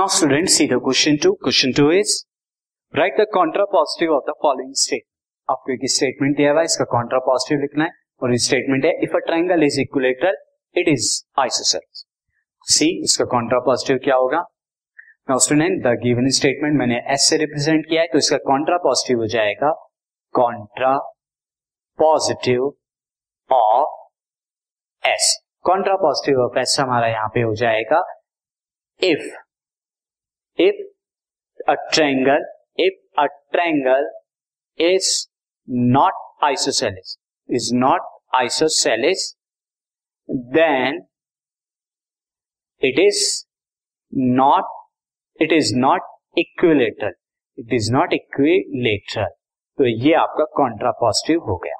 Now, students, see the question 2. Question 2 is, write the contrapositive of the following statement. आपको एक statement दिया हुआ है, इसका कॉन्ट्रापॉजिटिव लिखना है, और स्टेटमेंट है if a triangle is equilateral it is isosceles see इसका कॉन्ट्रापॉजिटिव क्या होगा now student the given statement मैंने एस से रिप्रेजेंट किया है तो इसका कॉन्ट्रापॉजिटिव हो जाएगा contrapositive of S contrapositive of S हमारा यहाँ पे हो जाएगा if if a triangle if a triangle is not isosceles is not isosceles then it is not it is not equilateral it is not equilateral तो ये आपका contrapositive हो गया।